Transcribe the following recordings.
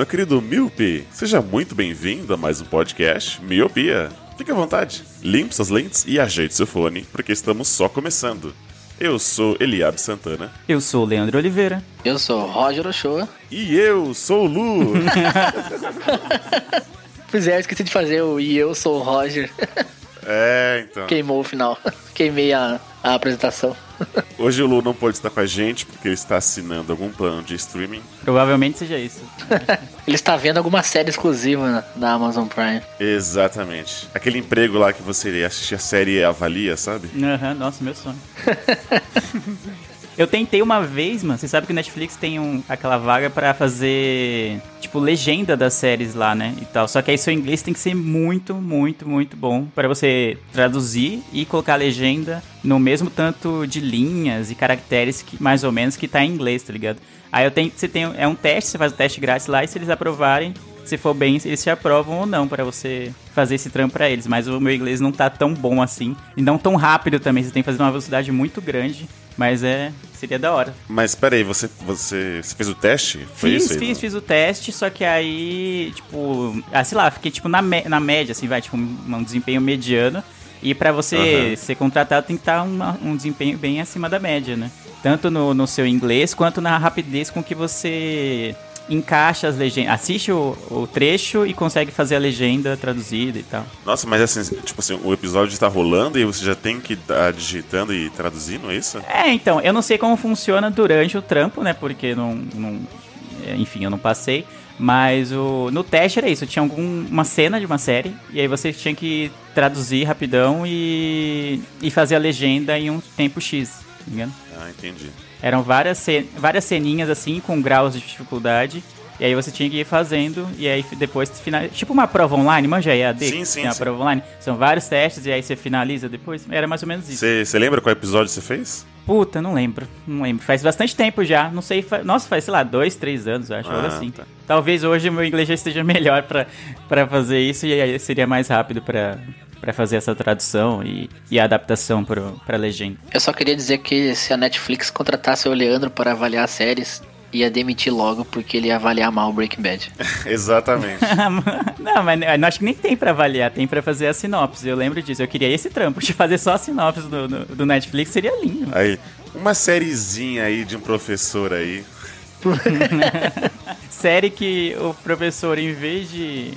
Meu querido Miope. Seja muito bem-vindo a mais um podcast Miopia. Fique à vontade, limpe suas lentes e ajeite seu fone, porque estamos só começando. Eu sou Eliab Santana Eu sou o Leandro Oliveira. Eu sou Roger Ochoa. e eu sou o Lu. Pois é, eu esqueci de fazer o e eu sou o Roger. é, então. Queimou o final. Queimei a, a apresentação. Hoje o Lu não pode estar com a gente porque ele está assinando algum plano de streaming. Provavelmente seja isso. Ele está vendo alguma série exclusiva na, na Amazon Prime. Exatamente. Aquele emprego lá que você assiste a série e avalia, sabe? Aham, nossa, meu sonho. Eu tentei uma vez, mano. Você sabe que o Netflix tem um, aquela vaga pra fazer, tipo, legenda das séries lá, né? E tal. Só que aí seu inglês tem que ser muito, muito, muito bom pra você traduzir e colocar a legenda no mesmo tanto de linhas e caracteres que mais ou menos que tá em inglês, tá ligado? Aí eu tenho, você tem, é um teste, você faz o teste grátis lá e se eles aprovarem, se for bem, eles te aprovam ou não pra você fazer esse trampo pra eles. Mas o meu inglês não tá tão bom assim. E não tão rápido também. Você tem que fazer uma velocidade muito grande. Mas é. Seria da hora. Mas peraí, você, você, você fez o teste? Foi fiz, isso aí, fiz, não? fiz o teste, só que aí, tipo, ah, sei lá, fiquei tipo na, me- na média, assim, vai, tipo, um, um desempenho mediano. E pra você ser contratado tem que estar uma- um desempenho bem acima da média, né? Tanto no, no seu inglês quanto na rapidez com que você encaixa as legendas. Assiste o, o trecho e consegue fazer a legenda traduzida e tal. Nossa, mas assim, tipo assim, o episódio está rolando e você já tem que estar digitando e traduzindo é isso? É, então, eu não sei como funciona durante o trampo, né? Porque não. não- é, enfim, eu não passei. Mas o, no teste era isso, tinha algum, uma cena de uma série, e aí você tinha que traduzir rapidão e, e fazer a legenda em um tempo X, tá ligado? Ah, entendi. Eram várias, várias ceninhas assim, com graus de dificuldade, e aí você tinha que ir fazendo, e aí depois final Tipo uma prova online, manja EAD? Sim, sim, Tem a sim. prova online. São vários testes, e aí você finaliza depois. Era mais ou menos isso. Você lembra qual episódio você fez? Puta, não lembro. Não lembro. Faz bastante tempo já. Não sei. fa- Nossa, faz, sei lá, dois, três anos, eu acho. Ah, assim. tá. Talvez hoje o meu inglês já esteja melhor pra, pra fazer isso e aí seria mais rápido pra, pra fazer essa tradução e, e a adaptação pro, pra legenda. Eu só queria dizer que se a Netflix contratasse o Leandro para avaliar séries, ia demitir logo porque ele ia avaliar mal o Breaking Bad. Exatamente. não, mas eu acho que nem tem pra avaliar, tem pra fazer a sinopse. Eu lembro disso. Eu queria esse trampo de fazer só a sinopse do, do, do Netflix, seria lindo. aí, uma sériezinha aí de um professor aí. série que o professor, em vez de.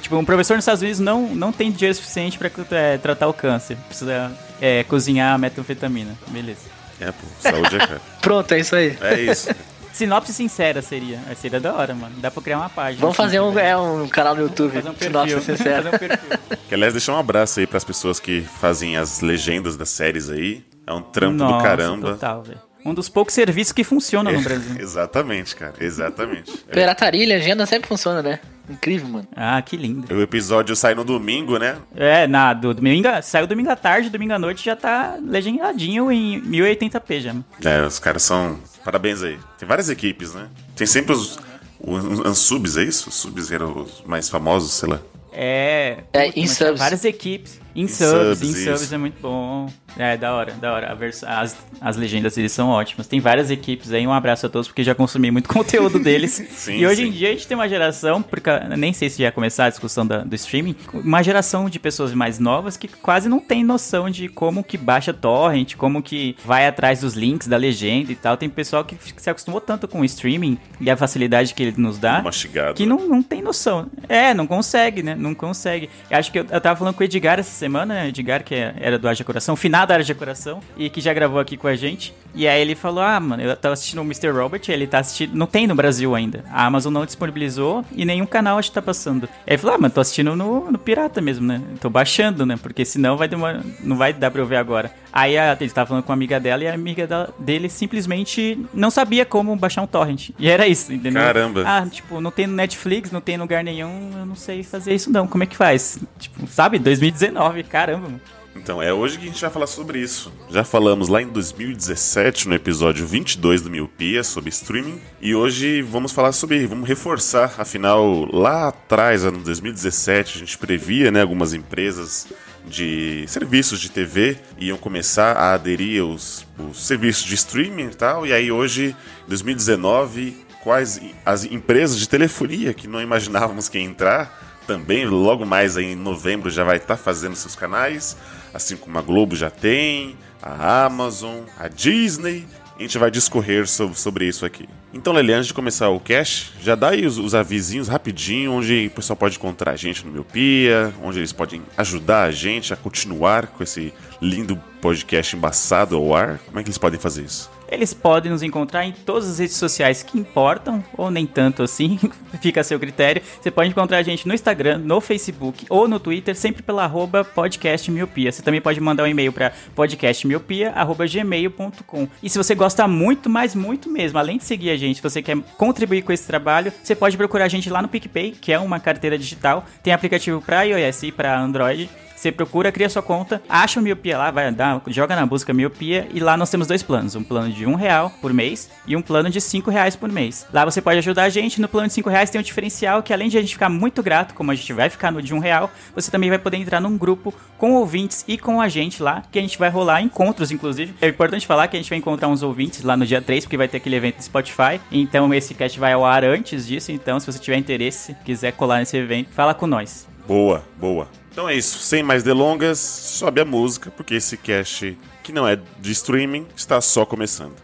Tipo, um professor nos Estados Unidos não, não tem dinheiro suficiente pra é, tratar o câncer. Precisa é, cozinhar a metanfetamina. Beleza. É, pô, saúde é cara. Pronto, é isso aí. É isso. Sinopse sincera seria. Seria da hora, mano. Dá pra criar uma página. Vamos fazer um, Fazer é, um canal no YouTube. um perfil. Sinopse sincera. Fazer um perfil. Que, aliás, deixar um abraço aí pras pessoas que fazem as legendas das séries aí. É um trampo do Nossa, caramba. Total, velho. Um dos poucos serviços que funcionam no Brasil. Exatamente, cara. Exatamente. Pirataria e legenda sempre funciona, né? Incrível, mano. Ah, que lindo. O episódio sai no domingo, né? É, na, do, domingo, saiu domingo à tarde, domingo à noite já tá legendadinho em 1080p já. É, os caras são. Parabéns aí. Tem várias equipes, né? Tem sempre os. Os, os subs, é isso? Os subs eram os mais famosos, sei lá. É. É, em subs. Várias equipes. Em subs, subs, em subs é muito bom. É, da hora, da hora. As, as legendas deles são ótimas. Tem várias equipes aí. Um abraço a todos, porque já consumi muito conteúdo deles. Sim, e hoje sim. em dia a gente tem uma geração, porque nem sei se já começar a discussão da- do streaming, uma geração de pessoas mais novas que quase não tem noção de como que baixa torrent, como que vai atrás dos links da legenda e tal. Tem pessoal que se acostumou tanto com o streaming e a facilidade que ele nos dá. Mastigado. Que não, não tem noção. É, não consegue, né? Não consegue. Eu acho que eu, eu tava falando com o Edgar essa semana, né, Edgar, que era do Haja Coração, finado Haja Coração, e que já gravou aqui com a gente. E aí ele falou: Ah, mano, eu tava assistindo o Mr. Robert, ele tá assistindo. Não tem no Brasil ainda. A Amazon não disponibilizou e nenhum canal acho que tá passando. Aí ele falou: Ah, mano, tô assistindo no, no Pirata mesmo, né? Tô baixando, né? Porque senão vai demorar, não vai dar pra eu ver agora. Aí a, ele tava falando com a amiga dela e a amiga da- dele simplesmente não sabia como baixar um torrent. E era isso, entendeu? Caramba. Ah, tipo, não tem no Netflix, não tem em lugar nenhum, eu não sei fazer isso não. Como é que faz? Tipo, sabe? 2019, caramba, mano. Então, é hoje que a gente vai falar sobre isso. Já falamos lá em 2017, no episódio 22 do Miopia, sobre streaming. E hoje vamos falar sobre, vamos reforçar, afinal, lá atrás, ano 2017, a gente previa, né, algumas empresas de serviços de TV iam começar a aderir aos, os serviços de streaming e tal. E aí hoje, em 2019, quais as empresas de telefonia que não imaginávamos que ia entrar também, logo mais em novembro já vai estar fazendo seus canais, assim como a Globo já tem, a Amazon, a Disney. A gente vai discorrer sobre, isso aqui. Então, Lele, antes de começar o cast, já dá aí os, os avisinhos rapidinho, onde o pessoal pode encontrar a gente no Miopia, onde eles podem ajudar a gente a continuar com esse lindo podcast embaçado ao ar. Como é que eles podem fazer isso? Eles podem nos encontrar em todas as redes sociais que importam, ou nem tanto assim, fica a seu critério. Você pode encontrar a gente no Instagram, no Facebook ou no Twitter, sempre pela arroba podcastmiopia. Você também pode mandar um e-mail para podcastmiopia.gmail.com. E se você gosta muito, mas muito mesmo, além de seguir a gente, se você quer contribuir com esse trabalho, você pode procurar a gente lá no PicPay, que é uma carteira digital. Tem aplicativo para iOS e para Android. Você procura, cria sua conta, acha o Miopia lá, vai dar, joga na busca Miopia e lá nós temos dois planos, um plano de um real por mês e um plano de cinco reais por mês. Lá você pode ajudar a gente, no plano de cinco reais tem um diferencial que além de a gente ficar muito grato, como a gente vai ficar no de um real, você também vai poder entrar num grupo com ouvintes e com a gente lá, que a gente vai rolar encontros, inclusive. É importante falar que a gente vai encontrar uns ouvintes lá no dia 3, porque vai ter aquele evento do Spotify, então esse cast vai ao ar antes disso, então se você tiver interesse, quiser colar nesse evento, fala com nós. Boa, boa. Então é isso, sem mais delongas, sobe a música, porque esse cast, que não é de streaming, está só começando.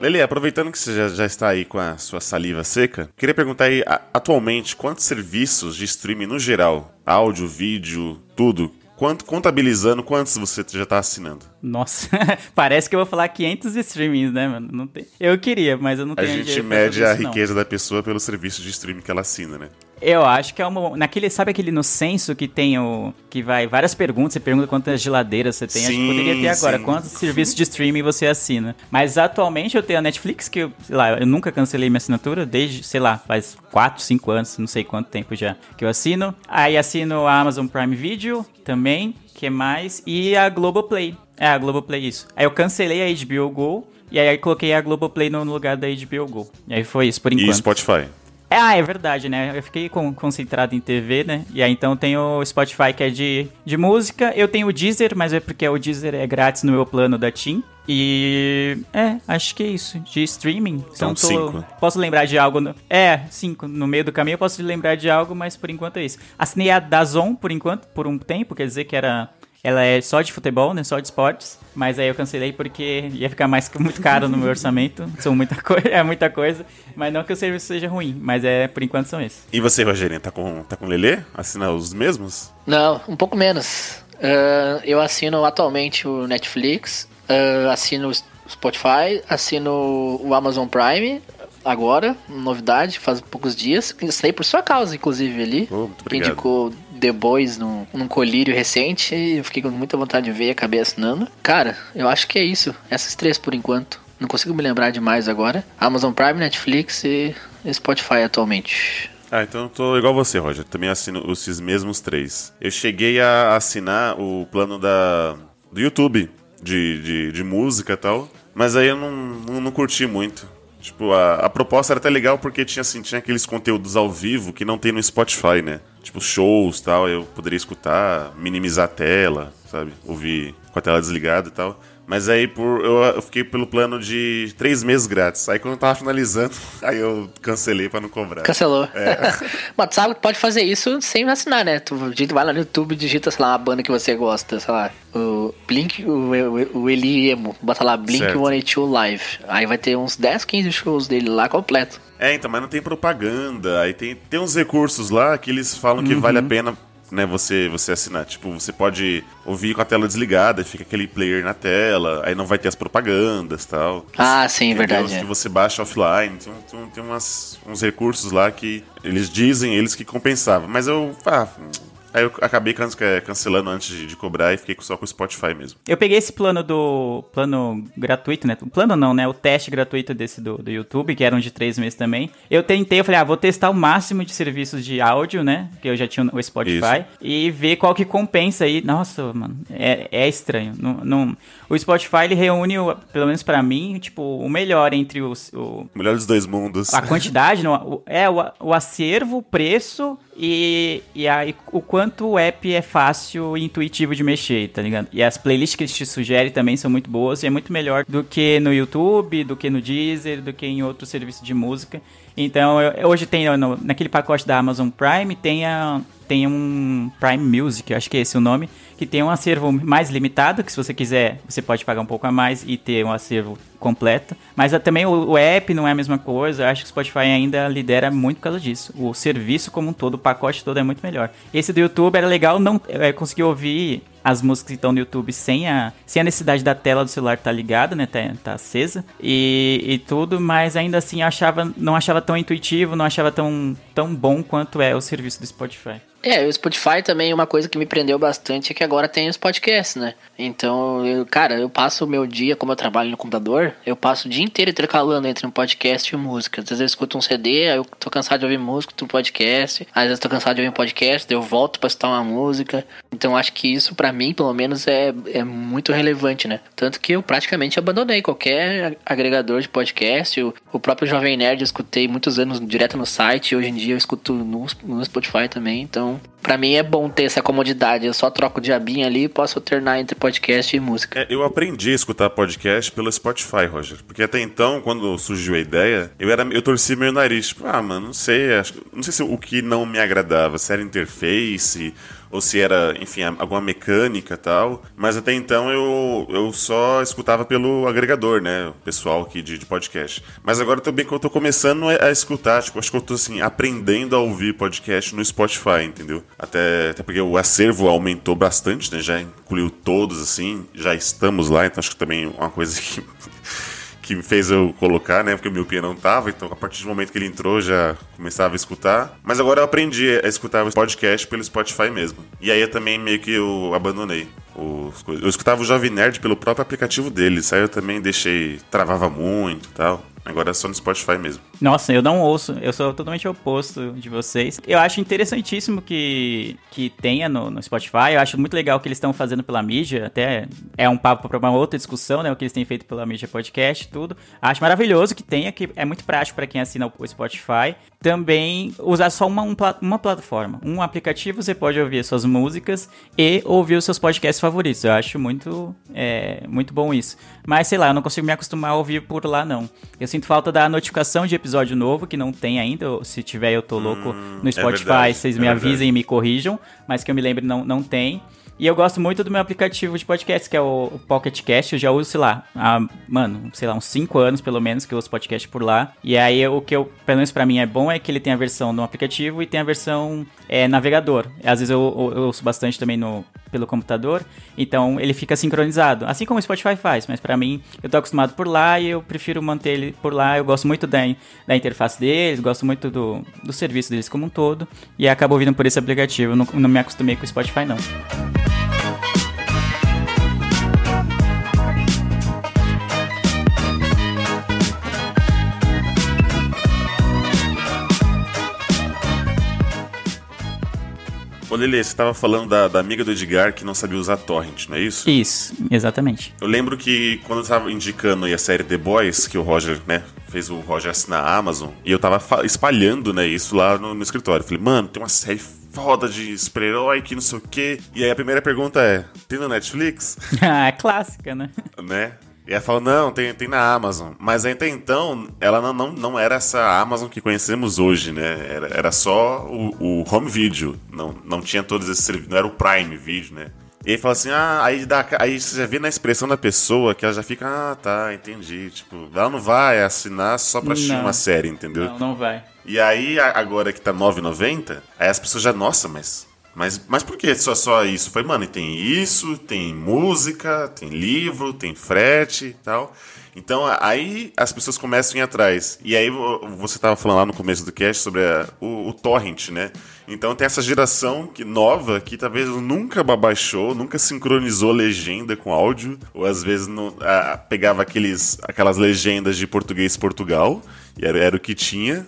Lele, aproveitando que você já, já está aí com a sua saliva seca, queria perguntar aí, a- atualmente, quantos serviços de streaming no geral, áudio, vídeo, tudo, quanto, contabilizando, quantos você já está assinando? Nossa, parece que eu vou falar 500 streamings, né, mano? Não tem... Eu queria, mas eu não A tenho gente dinheiro pra mede a isso, não. riqueza da pessoa pelo serviço de streaming que ela assina, né? Eu acho que é uma. Naquele, sabe aquele no censo que tem o. que vai várias perguntas, você pergunta quantas geladeiras você tem. acho que Sim, poderia ter agora. sim. Quantos serviços de streaming você assina? Mas atualmente eu tenho a Netflix, que eu, sei lá, eu nunca cancelei minha assinatura, desde, sei lá, faz 4, 5 anos, não sei quanto tempo já que eu assino. Aí assino a Amazon Prime Video também, que mais? E a Globoplay. É, a Globoplay, isso. Aí eu cancelei a HBO Go. E aí coloquei a Globoplay no lugar da HBO Go. E aí foi isso, por enquanto. E Spotify. É, Ah, é verdade, né? Eu fiquei con- concentrado em TV, né? E aí então tem o Spotify que é de, de música. Eu tenho o Deezer, mas é porque o Deezer é grátis no meu plano da TIM. E é, acho que é isso. De streaming. São Então tô- cinco. Posso lembrar de algo. No, é, cinco. No meio do caminho eu posso lembrar de algo, mas por enquanto é isso. Assinei a Dazon por enquanto, por um tempo, quer dizer que era. Ela é só de futebol, né? Só de esportes. Mas aí eu cancelei porque ia ficar mais muito caro no meu orçamento. São muita coisa, é muita coisa. Mas não que o serviço seja ruim, mas é por enquanto são esses. E você, Rogerinho, tá com, tá com o Lelê? Assina os mesmos? Não, um pouco menos. Ah, eu assino atualmente o Netflix, ah, assino o Spotify, assino o Amazon Prime agora, novidade, faz poucos dias. Assinei por sua causa, inclusive, ali. Oh, muito que obrigado. indicou The Boys num, num colírio recente e eu fiquei com muita vontade de ver e acabei assinando. Cara, eu acho que é isso. Essas três por enquanto. Não consigo me lembrar de mais agora. Amazon Prime, Netflix e Spotify atualmente. Ah, então eu tô igual você, Roger. Também assino esses mesmos três. Eu cheguei a assinar o plano da do YouTube de, de, de música e tal, mas aí eu não, não, não curti muito. Tipo, a, a proposta era até legal porque tinha, assim, tinha aqueles conteúdos ao vivo que não tem no Spotify, né? Tipo, shows tal, eu poderia escutar, minimizar a tela, sabe? Ouvir com a tela desligada e tal. Mas aí por, eu, eu fiquei pelo plano de três meses grátis. Aí quando eu tava finalizando, aí eu cancelei pra não cobrar. Cancelou. Mas tu sabe que pode fazer isso sem assinar, né? Tu vai lá no YouTube, digita, sei lá, uma banda que você gosta, sei lá, o Blink, o, o, o Eli Emo, bota lá Blink Certo. 182 Live. Aí vai ter uns 10, 15 shows dele lá completo. É, então, mas não tem propaganda. Aí tem, tem uns recursos lá que eles falam que vale a pena, né, você, você assinar. Tipo, você pode ouvir com a tela desligada, fica aquele player na tela, aí não vai ter as propagandas e tal. Ah, sim, Entendeu? verdade. Que é. você baixa offline, tem, tem, tem umas, uns recursos lá que eles dizem, eles que compensavam. Mas eu. Ah, aí eu acabei can- cancelando antes de, de cobrar e fiquei só com o Spotify mesmo. Eu peguei esse plano do. plano gratuito, né? Plano não, né? O teste gratuito desse do, do YouTube, que eram de três meses também. Eu tentei, eu falei, ah, vou testar o máximo de serviços de áudio, né? Que eu já tinha o Spotify. Isso. E ver qual que compensa aí. Nossa, mano, é, é estranho. Não, não- o Spotify, ele reúne, pelo menos pra mim, tipo, o melhor entre os, o, Melhor dos dois mundos. a quantidade, não, o- é o, o acervo, o preço e, e aí o quanto o app é fácil e intuitivo de mexer, tá ligado? E as playlists que eles te sugerem também são muito boas e é muito melhor do que no YouTube, do que no Deezer, do que em outro serviço de música. Então, eu- hoje tem no- naquele pacote da Amazon Prime, tem, a, tem um Prime Music, acho que é esse o nome, que tem um acervo mais limitado, que se você quiser, você pode pagar um pouco a mais e ter um acervo completo. Mas ah, também o, o app não é a mesma coisa, eu acho que o Spotify ainda lidera muito por causa disso. O serviço como um todo, o pacote todo é muito melhor. Esse do YouTube era legal, não é, conseguir ouvir as músicas estão no YouTube sem a, sem a necessidade da tela do celular estar ligada, né? Tá, tá acesa. E, e tudo, mas ainda assim achava, não achava tão intuitivo, não achava tão, tão bom quanto é o serviço do Spotify. É, o Spotify também, uma coisa que me prendeu bastante é que agora tem os podcasts, né? Então, eu, cara, eu passo o meu dia, como eu trabalho no computador, eu passo o dia inteiro intercalando entre um podcast e música. Às vezes eu escuto um CD, aí eu tô cansado de ouvir música, escuto um podcast. Às vezes eu tô cansado de ouvir um podcast, daí eu volto pra escutar uma música. Então, acho que isso, pra mim, pelo menos, é, é muito relevante, né? Tanto que eu praticamente abandonei qualquer agregador de podcast. O, o próprio Jovem Nerd eu escutei muitos anos direto no site, e hoje em dia eu escuto no, no Spotify também. Então, pra mim é bom ter essa comodidade. Eu só troco de abinha ali e posso alternar entre podcast e música. É, eu aprendi a escutar podcast pelo Spotify, Roger. Porque até então, quando surgiu a ideia, eu era eu torci meu nariz. Tipo, ah, mano, não sei. Acho, não sei se o que não me agradava, se era interface ou se era, enfim, alguma mecânica tal. Mas até então eu, eu só escutava pelo agregador, né? O pessoal aqui de, de podcast. Mas agora também que eu tô começando a, a escutar, tipo, acho que eu tô assim, aprendendo a ouvir podcast no Spotify, entendeu? Até, até porque o acervo aumentou bastante, né? Já incluiu todos, assim, já estamos lá, então acho que também é uma coisa que que fez eu colocar, né? Porque o Miopia não tava, então a partir do momento que ele entrou já começava a escutar. Mas agora eu aprendi a escutar o podcast pelo Spotify mesmo. E aí eu também meio que eu abandonei. Os. Eu escutava o Jovem Nerd pelo próprio aplicativo deles. Aí eu também deixei. travava muito e tal. Agora é só no Spotify mesmo. Nossa, eu não ouço, eu sou totalmente oposto de vocês. Eu acho interessantíssimo que, que tenha no, no Spotify, eu acho muito legal o que eles estão fazendo pela mídia, até é um papo para uma outra discussão, né, o que eles têm feito pela mídia podcast, tudo. Acho maravilhoso que tenha, que é muito prático para quem assina o Spotify. Também usar só uma, um uma plataforma, um aplicativo, você pode ouvir suas músicas e ouvir os seus podcasts favoritos. Eu acho muito, é, muito bom isso. Mas sei lá, eu não consigo me acostumar a ouvir por lá, não. Eu sinto falta da notificação de episódio novo, que não tem ainda. Se tiver, eu tô louco no Spotify. verdade, vocês é me verdade. avisem e me corrijam. Mas que eu me lembre, não, não tem. E eu gosto muito do meu aplicativo de podcast, que é o, Pocket Cast. Eu já uso, sei lá, há, mano, sei lá, uns 5 anos pelo menos que eu uso podcast por lá. E aí o que eu, pelo menos pra mim, é bom é que ele tem a versão no aplicativo e tem a versão é, navegador. Às vezes eu, eu, eu ouço bastante também no, pelo computador, então ele fica sincronizado. Assim como o Spotify faz, mas pra mim, eu tô acostumado por lá e eu prefiro manter ele por lá. Eu gosto muito da, da interface deles, gosto muito do, do serviço deles como um todo. E acabo ouvindo por esse aplicativo. Eu Não, não me acostumei com o Spotify, não. Ô Lele, você tava falando da, da amiga do Edgar que não sabia usar torrent, não é isso? Isso, exatamente. Eu lembro que quando eu tava indicando aí a série The Boys, que o Roger, né, fez o Roger assinar a Amazon, e eu tava fa- espalhando, né, isso lá no, no escritório. Falei, mano, tem uma série foda de super-herói, que não sei o quê. E aí a primeira pergunta é: tem no Netflix? Ah, é clássica, né? né? E ela fala, não, tem, tem na Amazon. Mas até então, ela não, não, não era essa Amazon que conhecemos hoje, né? Era, era só o, o home video. Não, não tinha todos esses serviços, não era o Prime Video, né? E aí fala assim, ah, aí, dá, aí você já vê na expressão da pessoa que ela já fica, ah, tá, entendi. Tipo, ela não vai assinar só pra assistir uma série, entendeu? Não, não vai. E aí, agora que tá 9,90, aí as pessoas já, nossa, mas. Mas, mas por que só, só isso? Foi, mano, tem isso, tem música, tem livro, tem frete e tal. Então aí as pessoas começam a ir atrás. E aí vo- você tava falando lá no começo do cast sobre a- o, o torrent, né? Então tem essa geração que, nova que talvez nunca baixou, nunca sincronizou legenda com áudio, ou às vezes não, ah, pegava aqueles, aquelas legendas de português Portugal, e era, era o que tinha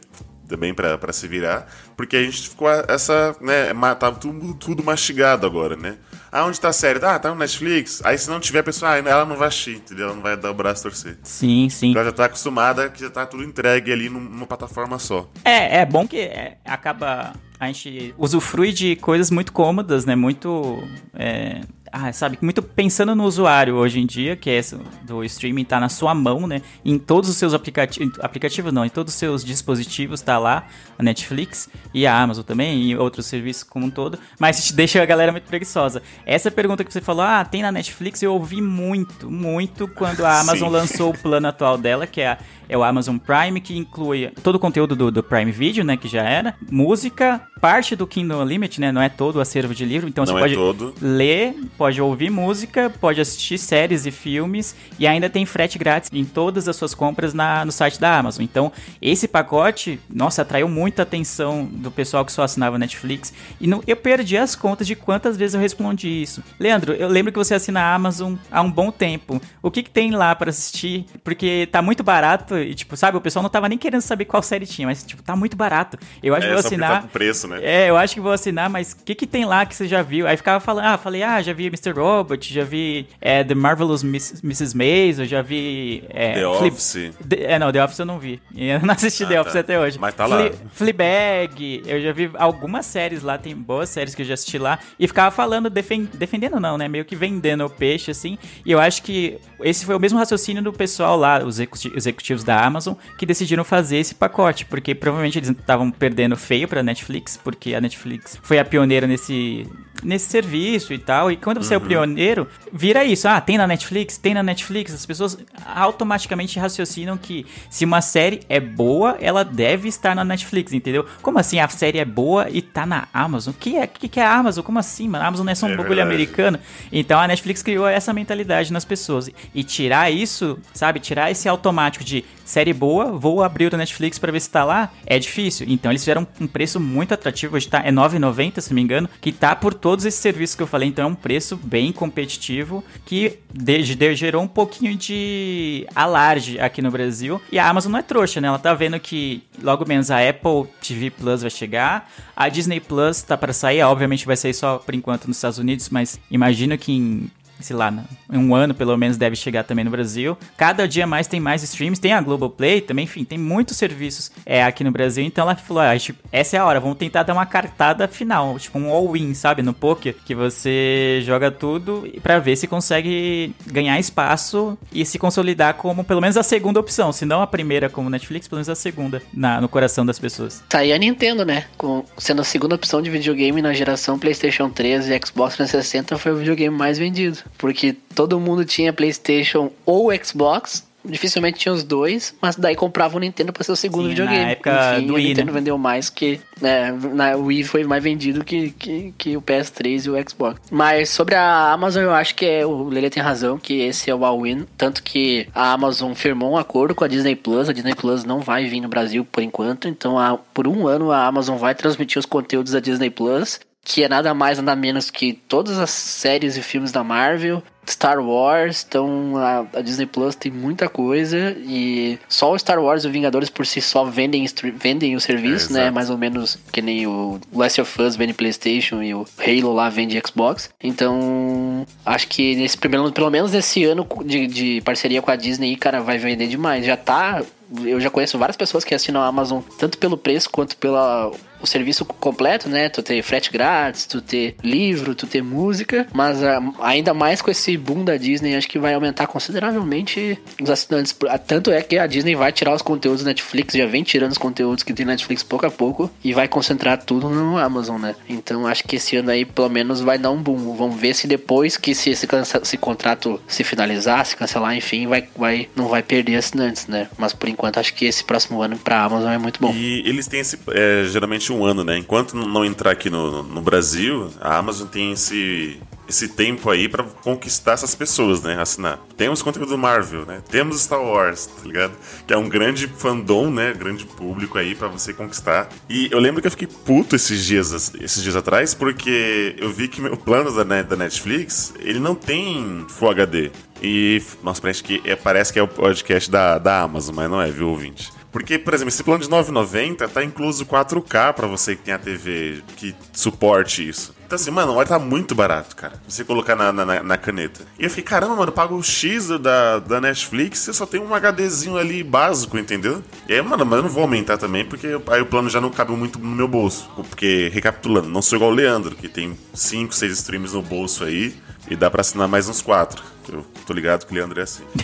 também pra se virar, porque a gente ficou essa, né, ma- tá tudo, tudo mastigado agora, né? Ah, onde tá a série? Ah, tá no Netflix. Aí se não tiver, a pessoa, ah, ela não vai assistir, entendeu? Ela não vai dar o braço a torcer. Sim, sim. Ela já tá acostumada que já tá tudo entregue ali num- numa plataforma só. É, é bom que é, acaba. A gente usufrui de coisas muito cômodas, né? Muito. é, ah, sabe, muito pensando no usuário hoje em dia, que é do streaming tá na sua mão, né? Em todos os seus aplicativos, aplicativos não, em todos os seus dispositivos tá lá, a Netflix e a Amazon também, e outros serviços como um todo, mas te deixa a galera muito preguiçosa. Essa pergunta que você falou, ah, tem na Netflix, eu ouvi muito, muito quando a Amazon Sim. lançou o plano atual dela, que é, a- é o Amazon Prime, que inclui todo o conteúdo do, do Prime Video, né, que já era, música, parte do Kindle Unlimited, né, não é todo o acervo de livro, então Não você é pode todo. ler, pode ouvir música, pode assistir séries e filmes e ainda tem frete grátis em todas as suas compras na, no site da Amazon. Então, esse pacote, nossa, atraiu muita atenção do pessoal que só assinava Netflix. E não- eu perdi as contas de quantas vezes eu respondi isso. Leandro, eu lembro que você assina a Amazon há um bom tempo. O que, que tem lá pra assistir? Porque tá muito barato e, tipo, sabe, o pessoal não tava nem querendo saber qual série tinha, mas, tipo, tá muito barato. Eu acho É, que só porque tá assinar. com preço, né? É, eu acho que vou assinar, mas o que, que tem lá que você já viu? Aí ficava falando, ah, falei, ah, já vi Mr. Robot, já vi é, The Marvelous Miss, Mrs. Maisel, já vi. É, The Flip- Office. The- é, não, The Office eu não vi. Eu não assisti Ah, The tá. Office até hoje. Mas tá lá. Fleabag, eu já vi algumas séries lá, tem boas séries que eu já assisti lá, e ficava falando, defen- defendendo não, né, meio que vendendo o peixe, assim, e eu acho que esse foi o mesmo raciocínio do pessoal lá, os executi- executivos da Amazon, que decidiram fazer esse pacote, porque provavelmente eles estavam perdendo feio pra Netflix, porque a Netflix foi a pioneira nesse, nesse serviço e tal, e quando você é o pioneiro, vira isso, ah, tem na Netflix, tem na Netflix, as pessoas automaticamente raciocinam que se uma série é boa, ela deve estar na Netflix, entendeu? Como assim a série é boa e tá na Amazon? O que é, que, que é a Amazon? Como assim, mano? A Amazon não é só um É bagulho americano. Então a Netflix criou essa mentalidade nas pessoas. E tirar isso, sabe? Tirar esse automático de série boa, vou abrir o Netflix pra ver se tá lá, é difícil. Então eles fizeram um preço muito atrativo, hoje tá, é R$ 9,90, se não me engano, que tá por todos esses serviços que eu falei. Então é um preço bem competitivo que de- de- gerou um pouquinho de alarde aqui no Brasil. E a Amazon não é trouxa, né? Ela tá vendo que logo menos a Apple TV Plus vai chegar, a Disney Plus tá para sair, obviamente vai sair só por enquanto nos Estados Unidos, mas imagino que em sei lá, né, um ano pelo menos deve chegar também no Brasil. Cada dia mais tem mais streams, tem a Globoplay também, enfim, tem muitos serviços é, aqui no Brasil. Então ela falou, ah, tipo, essa é a hora, vamos tentar dar uma cartada final, tipo um all-in, sabe, no poker, que você joga tudo pra ver se consegue ganhar espaço e se consolidar como pelo menos a segunda opção, se não a primeira como Netflix, pelo menos a segunda na- no coração das pessoas. Tá aí a Nintendo, né? Com, sendo a segunda opção de videogame na geração PlayStation 3 e Xbox 360 foi o videogame mais vendido. Porque todo mundo tinha PlayStation ou Xbox. Dificilmente tinha os dois, mas daí comprava o Nintendo pra ser o segundo Sim, videogame. na época Enfim, do o Wii, Nintendo né? vendeu mais que. Né, na o Wii foi mais vendido que, que, que o PS3 e o Xbox. Mas sobre a Amazon, eu acho que é, o Lele tem razão, que esse é o all-in. Tanto que a Amazon firmou um acordo com a Disney Plus. A Disney Plus não vai vir no Brasil por enquanto. Então, a- por um ano, a Amazon vai transmitir os conteúdos da Disney Plus. Que é nada mais, nada menos que todas as séries e filmes da Marvel. Star Wars, então a, Disney Plus tem muita coisa e só o Star Wars e o Vingadores por si só vendem, vendem o serviço, É, né? exato. Mais ou menos que nem o Last of Us vende PlayStation e o Halo lá vende Xbox. Então, acho que nesse primeiro, pelo menos nesse ano de, de parceria com a Disney, cara, vai vender demais. Já tá. Eu já conheço várias pessoas que assinam a Amazon tanto pelo preço quanto pela o serviço completo, né? Tu ter frete grátis, tu ter livro, tu ter música, mas ah, ainda mais com esse boom da Disney, acho que vai aumentar consideravelmente os assinantes. Ah, Tanto é que a Disney vai tirar os conteúdos da Netflix, já vem tirando os conteúdos que tem na Netflix pouco a pouco e vai concentrar tudo no Amazon, né? Então acho que esse ano aí pelo menos vai dar um boom. Vamos ver se depois que se esse, contrato se finalizar, se cancelar, enfim, vai, vai, não vai perder assinantes, né? Mas por enquanto acho que esse próximo ano pra Amazon é muito bom. E eles têm esse, é, geralmente um ano, né? Enquanto não entrar aqui no, no Brasil, a Amazon tem esse, esse tempo aí pra conquistar essas pessoas, né? Assinar. Temos conteúdo Marvel, né? Temos Star Wars, tá ligado? Que é um grande fandom, né? Grande público aí pra você conquistar. E eu lembro que eu fiquei puto esses dias, esses dias atrás, porque eu vi que meu plano da, da Netflix, ele não tem Full HD. E, nossa, parece que é, parece que é o podcast da, da Amazon, mas não é, viu, ouvinte? Porque, por exemplo, esse plano de 9,90 tá incluso 4K pra você que tem a TV que suporte isso. Então, assim, mano, olha, tá muito barato, cara. Você colocar na, na, na caneta. E eu fiquei, caramba, mano, eu pago o X da, da Netflix e só tem um HDzinho ali básico, entendeu? E aí, mano, mas eu não vou aumentar também, porque aí o plano já não cabe muito no meu bolso. Porque, recapitulando, não sou igual o Leandro, que tem 5, 6 streams no bolso aí e dá pra assinar mais uns 4. Eu tô ligado que o Leandro é assim.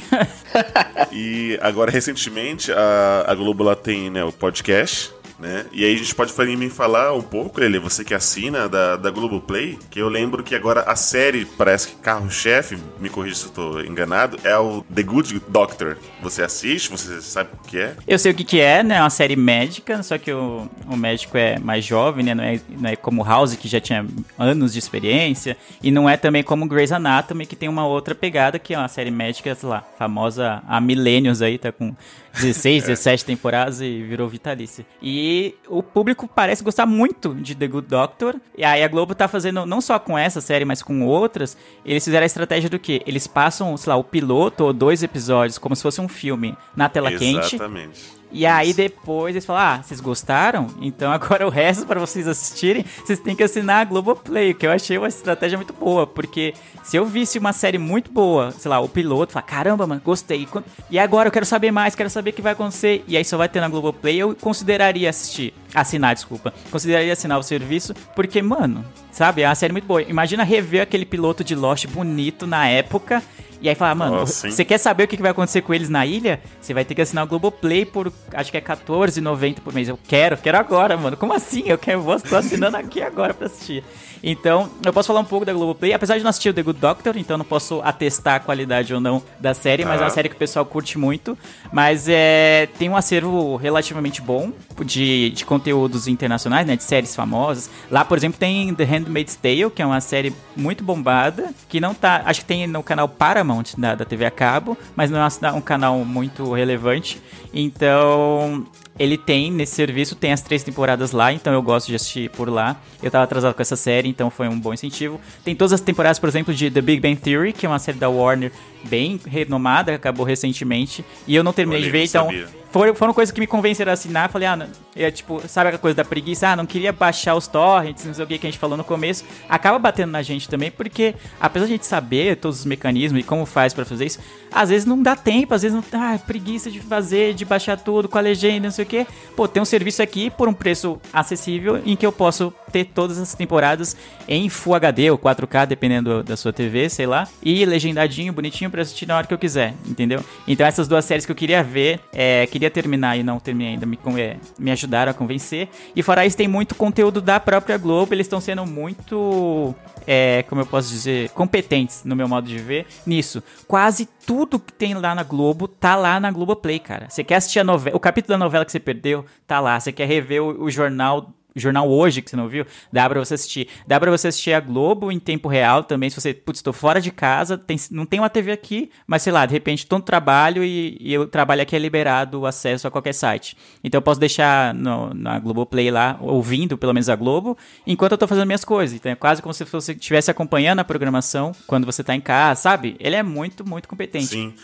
E agora, recentemente, a, a Globo lá tem né, o podcast, né? E aí a gente pode me falar um pouco, ele, você que assina da, da Globoplay, que eu lembro que agora a série, parece que carro-chefe, me corrija se eu tô enganado, é o The Good Doctor. Você assiste, você sabe o que é? Eu sei o que que é, né? É uma série médica, só que o, o médico é mais jovem, né? Não é, não é como House, que já tinha anos de experiência. E não é também como Grey's Anatomy, que tem uma outra pegada, que é uma série médica, sei lá, famosa há milênios aí, tá com 16, 17 temporadas e virou vitalícia. E o público parece gostar muito de The Good Doctor. E aí a Globo tá fazendo, não só com essa série, mas com outras, eles fizeram a estratégia do quê? Eles passam, sei lá, o piloto ou dois episódios, como se fosse um filme, na tela quente. Exatamente. E aí depois eles falam, ah, vocês gostaram? Então agora o resto para vocês assistirem, vocês têm que assinar a Globoplay, que eu achei uma estratégia muito boa, porque se eu visse uma série muito boa, sei lá, o piloto, falar, caramba, mano, gostei. E agora eu quero saber mais, quero saber o que vai acontecer. E aí só vai ter na Globoplay, eu consideraria assistir, assinar, desculpa. Consideraria assinar o serviço, porque, mano, sabe, é uma série muito boa. Imagina rever aquele piloto de Lost bonito na época. E aí falar, mano, Nossa, hein? você quer saber o que vai acontecer com eles na ilha? Você vai ter que assinar o Globoplay por, acho que é R$14,90 por mês. Eu quero, quero agora, mano. Como assim? Eu quero, vou, tô assinando aqui agora pra assistir. Então, eu posso falar um pouco da Globoplay, apesar de não assistir o The Good Doctor, então não posso atestar a qualidade ou não da série, mas é uma Ah. série que o pessoal curte muito. Mas é, tem um acervo relativamente bom de, de conteúdos internacionais, né? De séries famosas. Lá, por exemplo, tem The Handmaid's Tale, que é uma série muito bombada, que não tá. Acho que tem no canal Paramount da, da TV a cabo, mas não é um canal muito relevante. Então. Ele tem, nesse serviço, tem as três temporadas lá, então eu gosto de assistir por lá. Eu tava atrasado com essa série, então foi um bom incentivo. Tem todas as temporadas, por exemplo, de The Big Bang Theory, que é uma série da Warner bem renomada, acabou recentemente. E eu não terminei Olha, de ver, então sabia. Foram, foram coisas que me convenceram a assinar. Falei, ah, não, é tipo, sabe aquela coisa da preguiça? Ah, não queria baixar os torrents, não sei o que que a gente falou no começo. Acaba batendo na gente também, porque apesar de a gente saber todos os mecanismos e como faz pra fazer isso, às vezes não dá tempo, às vezes não. Ah, preguiça de fazer, de baixar tudo com a legenda, não sei o que. Pô, tem um serviço aqui por um preço acessível em que eu posso ter todas as temporadas em Full HD ou 4K, dependendo da sua TV, sei lá, e legendadinho, bonitinho pra assistir na hora que eu quiser, entendeu? Então essas duas séries que eu queria ver, é, queria terminar e não terminei ainda, me, é, me ajudaram a convencer. E fora isso, tem muito conteúdo da própria Globo, eles estão sendo muito, é, como eu posso dizer, competentes no meu modo de ver nisso. Quase tudo que tem lá na Globo tá lá na Globoplay, cara. Você quer assistir a novela, o capítulo da novela que você perdeu, tá lá. Você quer rever o, o jornal Jornal Hoje, que você não viu, dá pra você assistir. Dá pra você assistir a Globo em tempo real também, se você, putz, tô fora de casa, tem- não tem uma TV aqui, mas sei lá, de repente tô no trabalho e, e eu trabalho aqui é liberado o acesso a qualquer site. Então eu posso deixar no, na Globoplay lá, ouvindo pelo menos a Globo, enquanto eu tô fazendo minhas coisas. Então é quase como se você estivesse acompanhando a programação quando você tá em casa, sabe? Ele é muito, muito competente. Sim.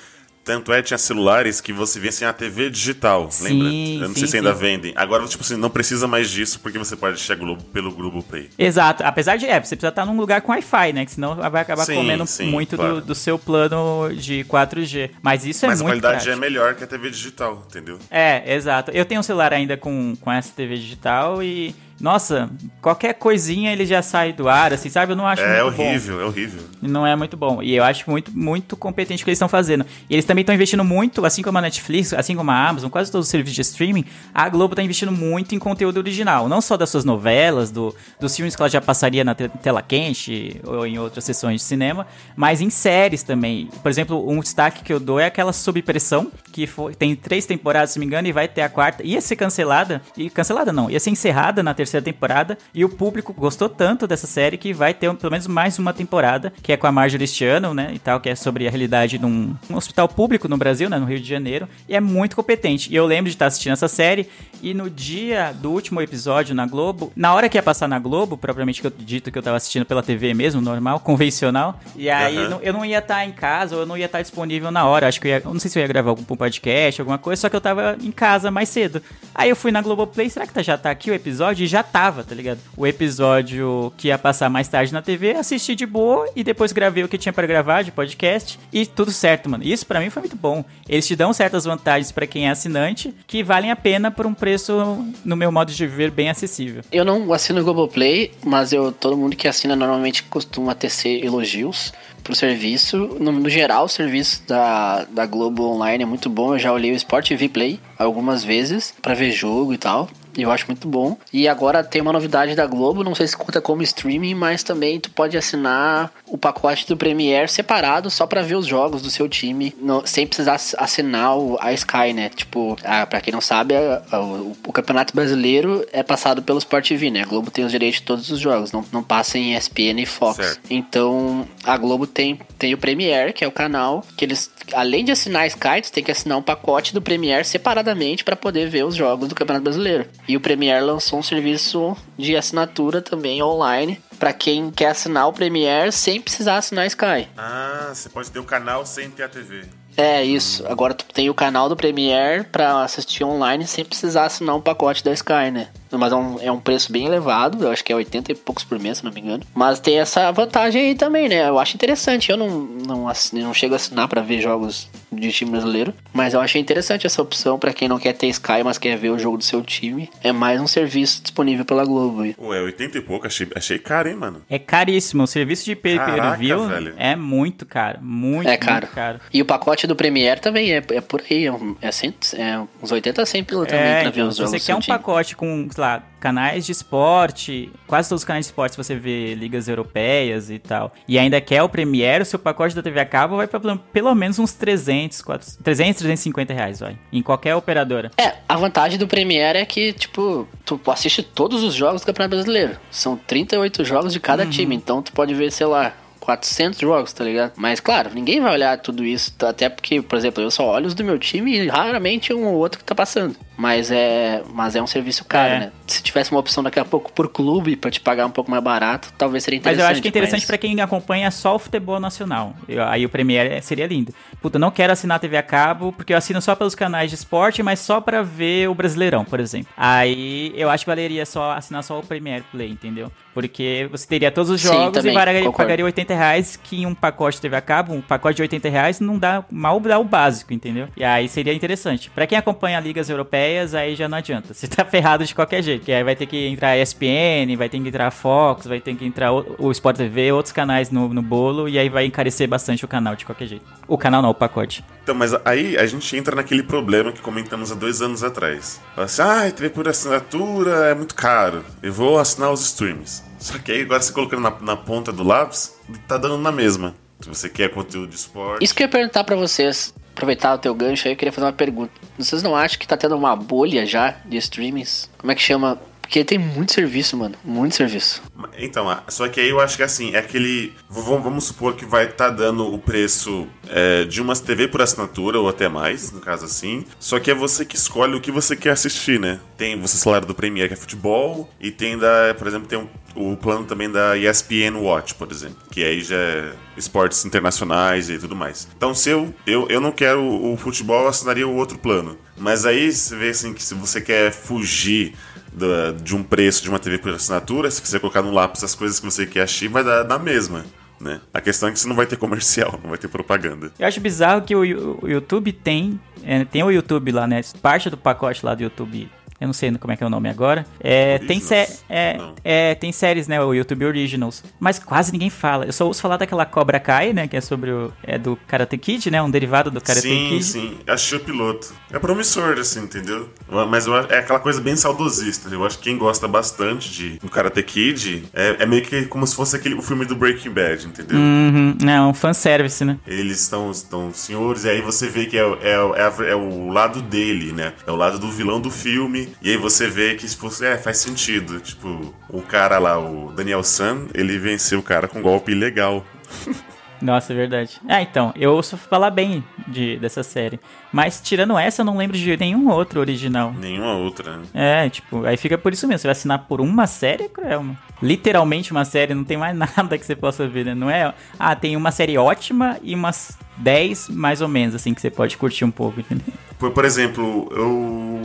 Tanto é, tinha celulares que você via assim a TV digital, Sim, lembra? Eu não sim, sei se ainda vendem. Agora, tipo assim, não precisa mais disso porque você pode assistir a Globo pelo Globo Play. Exato, apesar de, é, você precisa estar num lugar com Wi-Fi, né? Que senão vai acabar comendo muito claro. do, do seu plano de 4G. Mas isso é Mas a muito qualidade prático. é melhor que a TV digital, entendeu? É, exato. Eu tenho um celular ainda com, com essa TV digital e, nossa, qualquer coisinha ele já sai do ar, assim, sabe? Eu não acho É muito bom. horrível, é horrível. Não é muito bom. E eu acho muito, muito competente o que eles estão fazendo. E eles também estão investindo muito, assim como a Netflix, assim como a Amazon, quase todos os serviços de streaming, a Globo está investindo muito em conteúdo original. Não só das suas novelas, do, dos filmes que ela já passaria na te- tela quente ou em outras sessões de cinema, mas em séries também. Por exemplo, um destaque que eu dou é aquela Sob Pressão, que foi- tem três temporadas, se não me engano, e vai ter a quarta. Ia ser cancelada, e cancelada não, ia ser encerrada na terceira temporada, e o público gostou tanto dessa série que vai ter pelo menos mais uma temporada, que é com a Marjorie Stiano, né, e tal, que é sobre a realidade num um hospital público no Brasil, né, no Rio de Janeiro, e é muito competente. E eu lembro de estar assistindo essa série, e no dia do último episódio na Globo, na hora que ia passar na Globo, propriamente que eu dito que eu tava assistindo pela TV mesmo, normal, convencional, e aí não- eu não ia estar em casa, ou eu não ia estar disponível na hora. Acho que eu ia, eu não sei se eu ia gravar algum podcast, alguma coisa, só que eu tava em casa mais cedo. Aí eu fui na Globoplay, será que tá- já tá aqui o episódio? E já tava, tá ligado? O episódio que ia passar mais tarde na TV, assisti de boa e depois gravei o que tinha pra gravar de podcast e tudo certo, mano. Isso pra mim foi muito bom. Eles te dão certas vantagens pra quem é assinante que valem a pena por um preço, no meu modo de ver, bem acessível. Eu não assino o Globoplay, mas eu, todo mundo que assina normalmente costuma tecer elogios pro serviço. No, no geral, o serviço da, da Globo Online é muito bom. Eu já olhei o Sport TV Play algumas vezes pra ver jogo e tal. Eu acho muito bom. E agora tem uma novidade da Globo, não sei se conta como streaming, mas também tu pode assinar o pacote do Premiere separado só pra ver os jogos do seu time, no- sem precisar ass- assinar o- a Sky, né? Tipo, ah, pra quem não sabe, a- a- o, o Campeonato Brasileiro é passado pelo Sport TV, né? A Globo tem os direitos de todos os jogos, não, não passa em ESPN e Fox. Certo. Então, a Globo tem, tem o Premiere, que é o canal que eles, além de assinar a Sky, tu tem que assinar um pacote do Premiere separadamente pra poder ver os jogos do Campeonato Brasileiro. E o Premiere lançou um serviço de assinatura também online pra quem quer assinar o Premiere sem precisar assinar Sky. Ah, você pode ter o canal sem ter a TV. É isso. Agora tu tem o canal do Premiere pra assistir online sem precisar assinar um pacote da Sky, né? Mas é um, é um preço bem elevado, eu acho que é 80 e poucos por mês, se não me engano. Mas tem essa vantagem aí também, né? Eu acho interessante. Eu não, não, não chego a assinar pra ver jogos de time brasileiro, mas eu achei interessante essa opção pra quem não quer ter Sky, mas quer ver o jogo do seu time. É mais um serviço disponível pela Globo aí. Ué, 80 e pouco, achei, achei caro, hein, mano? É caríssimo. O serviço de pay per view velho. é muito caro. Muito, É caro. muito caro. E o pacote do Premiere também é, é por aí, é, um- é, 100, é uns 80 a 100 pila também É, pra ver então, os se jogos você do quer um time. pacote com, sei lá, canais de esporte, quase todos os canais de esporte você vê ligas europeias e tal, e ainda quer o Premiere, o seu pacote da TV a cabo vai pra pelo- menos uns 300, 400, 300, 350 reais, vai, em qualquer operadora. É, a vantagem do Premiere é que, tipo, tu assiste todos os jogos do Campeonato Brasileiro. São 38 jogos de Uhum. cada time, então tu pode ver, sei lá, 400 jogos, tá ligado? Mas, claro, ninguém vai olhar tudo isso, tá? até porque, por exemplo, eu só olho os do meu time e raramente um ou outro que tá passando. Mas é, mas é um serviço caro, É. né? Se tivesse uma opção daqui a pouco por clube pra te pagar um pouco mais barato, talvez seria Mas interessante. eu acho que é interessante mas- pra quem acompanha só o futebol nacional. Eu- aí o Premiere seria lindo. Puta, não quero assinar a TV a cabo, porque eu assino só pelos canais de esporte, mas só pra ver o Brasileirão, por exemplo. Aí eu acho que valeria só assinar só o Premiere Play, entendeu? Porque você teria todos os Sim, jogos também, e pagaria, pagaria 80 reais, que um pacote TV a cabo, um pacote de 80 reais não dá, mal dá o básico, entendeu? E aí seria interessante. Pra quem acompanha ligas europeias, aí já não adianta. Você tá ferrado de qualquer jeito, que aí vai ter que entrar a ESPN, vai ter que entrar a Fox, vai ter que entrar o Sport TV, outros canais no, no bolo, e aí vai encarecer bastante o canal de qualquer jeito. O canal não, o pacote. Então, mas aí a gente entra naquele problema que comentamos há dois anos atrás. Fala assim, ah, TV por assinatura é muito caro. Eu vou assinar os streams. Só que aí agora você colocando na, na ponta do lápis, tá dando na mesma. Se você quer conteúdo de esporte. Isso que eu ia perguntar pra vocês, aproveitar o teu gancho aí, eu queria fazer uma pergunta. Vocês não acham que tá tendo uma bolha já de streamings? Como é que chama? Porque tem muito serviço, mano. Muito serviço. Então, só que aí eu acho que assim, é aquele. Vamos supor que vai estar dando o preço é, de umas TV por assinatura, ou até mais, no caso assim. Só que é você que escolhe o que você quer assistir, né? Tem você salário do Premier, que é futebol, e tem da, por exemplo, tem um- o plano também da ESPN Watch, por exemplo, que aí já é esportes internacionais e tudo mais. Então, se eu, eu, eu não quero o futebol, eu assinaria o outro plano. Mas aí você vê assim que se você quer fugir da- de um preço de uma TV por assinatura, se você colocar no lápis as coisas que você quer assistir, vai dar na mesma. Né? A questão é que você não vai ter comercial, não vai ter propaganda. Eu acho bizarro que o, o YouTube tem. é, tem o YouTube lá, né? Parte do pacote lá do YouTube. Eu não sei como é que é o nome agora. É, tem, sé é, é, tem séries, né? O YouTube Originals. Mas quase ninguém fala. Eu só ouço falar daquela Cobra Kai, né? Que é sobre o. É do Karate Kid, né? Um derivado do Karate sim, Kid. sim. Achei o piloto. É promissor, assim, entendeu? Mas eu é aquela coisa bem saudosista. Eu acho que quem gosta bastante de do Karate Kid é, é meio que como se fosse aquele, o filme do Breaking Bad, entendeu? Uhum, é um fanservice, né? Eles estão, estão senhores, e aí você vê que é, é, é, é o lado dele, né? É o lado do vilão do filme. E aí você vê que fosse, é, faz sentido. Tipo, o cara lá, o Daniel San, ele venceu o cara com um golpe ilegal. Nossa, é verdade. Ah, então, eu ouço falar bem de, dessa série. Mas tirando essa, eu não lembro de nenhum outro original. Nenhuma outra, né? É, tipo, aí fica por isso mesmo. Você vai assinar por uma série, cruel, mano. Literalmente uma série, não tem mais nada que você possa ver, né? Não é. Ah, tem uma série ótima e umas 10 mais ou menos, assim, que você pode curtir um pouco, entendeu? Por, por exemplo, eu,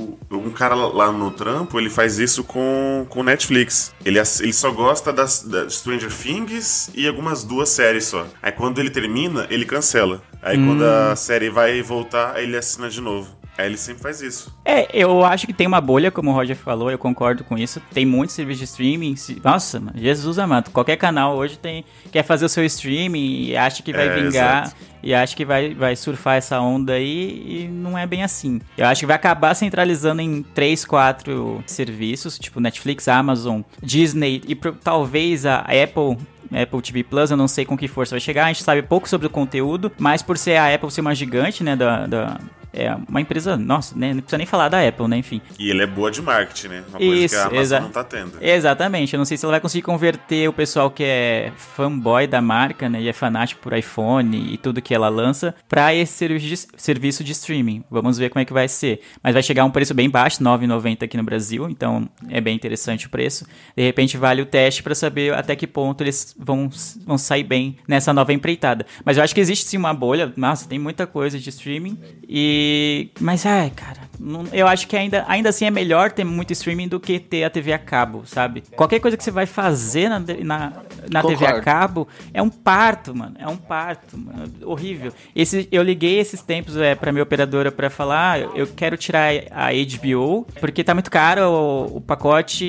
um cara lá no trampo, ele faz isso com, com Netflix. Ele, ele só gosta das, da Stranger Things e algumas duas séries só. Aí quando ele termina, ele cancela. Aí quando a série vai voltar, ele assina de novo. Aí ele sempre faz isso. É, eu acho que tem uma bolha, como o Roger falou, eu concordo com isso. Tem muitos serviços de streaming. Nossa, mano, Jesus amado. Qualquer canal hoje tem quer fazer o seu streaming e acha que vai É, vingar. exato. E acha que vai, vai surfar essa onda aí e não é bem assim. Eu acho que vai acabar centralizando em três, quatro serviços, tipo Netflix, Amazon, Disney e pro- talvez a Apple Apple TV Plus, eu não sei com que força vai chegar, a gente sabe pouco sobre o conteúdo, mas por ser a Apple ser uma gigante, né, da, da- é uma empresa, nossa, né, não precisa nem falar da Apple, né, enfim. E ele é boa de marketing, né? Uma coisa Isso, que a Amazon não tá tendo. Exatamente, eu não sei se ela vai conseguir converter o pessoal que é fanboy da marca, né, e é fanático por iPhone e tudo que ela lança, pra esse serviço de, serviço de streaming. Vamos ver como é que vai ser. Mas vai chegar a um preço bem baixo, R$ 9,90 aqui no Brasil, então é bem interessante o preço. De repente vale o teste pra saber até que ponto eles vão, vão sair bem nessa nova empreitada. Mas eu acho que existe sim uma bolha, nossa, tem muita coisa de streaming e... Mas, ai, cara, não- eu acho que ainda, ainda assim é melhor ter muito streaming do que ter a TV a cabo, sabe? Qualquer coisa que você vai fazer na, na, na TV a cabo é um parto, mano. É um parto, mano. Horrível. Esse, eu liguei esses tempos é, pra minha operadora pra falar, ah, eu quero tirar a HBO, porque tá muito caro o, o pacote